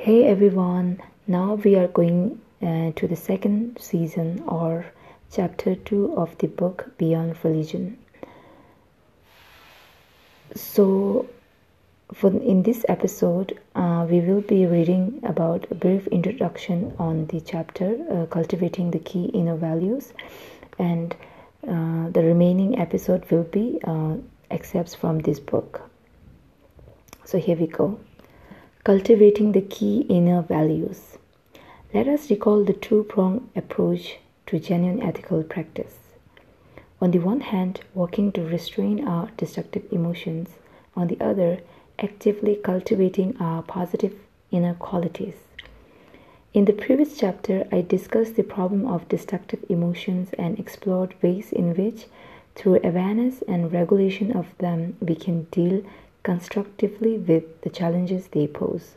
Hey everyone, now we are going uh, to the second season or chapter 2 of the book Beyond Religion. So, for in this episode, uh, we will be reading about a brief introduction on the chapter uh, Cultivating the Key Inner Values, and uh, the remaining episode will be uh, excerpts from this book. So, here we go. Cultivating the key inner values. Let us recall the two pronged approach to genuine ethical practice. On the one hand, working to restrain our destructive emotions, on the other, actively cultivating our positive inner qualities. In the previous chapter, I discussed the problem of destructive emotions and explored ways in which, through awareness and regulation of them, we can deal constructively with the challenges they pose.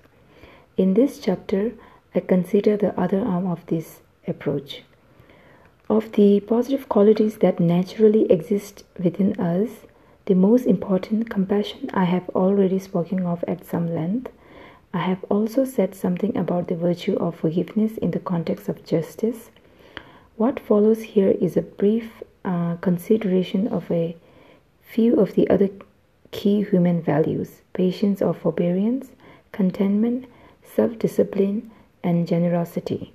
In this chapter, I consider the other arm of this approach. Of the positive qualities that naturally exist within us, the most important, compassion, I have already spoken of at some length. I have also said something about the virtue of forgiveness in the context of justice. What follows here is a brief uh, consideration of a few of the other key human values patience or forbearance, contentment, self discipline, and generosity.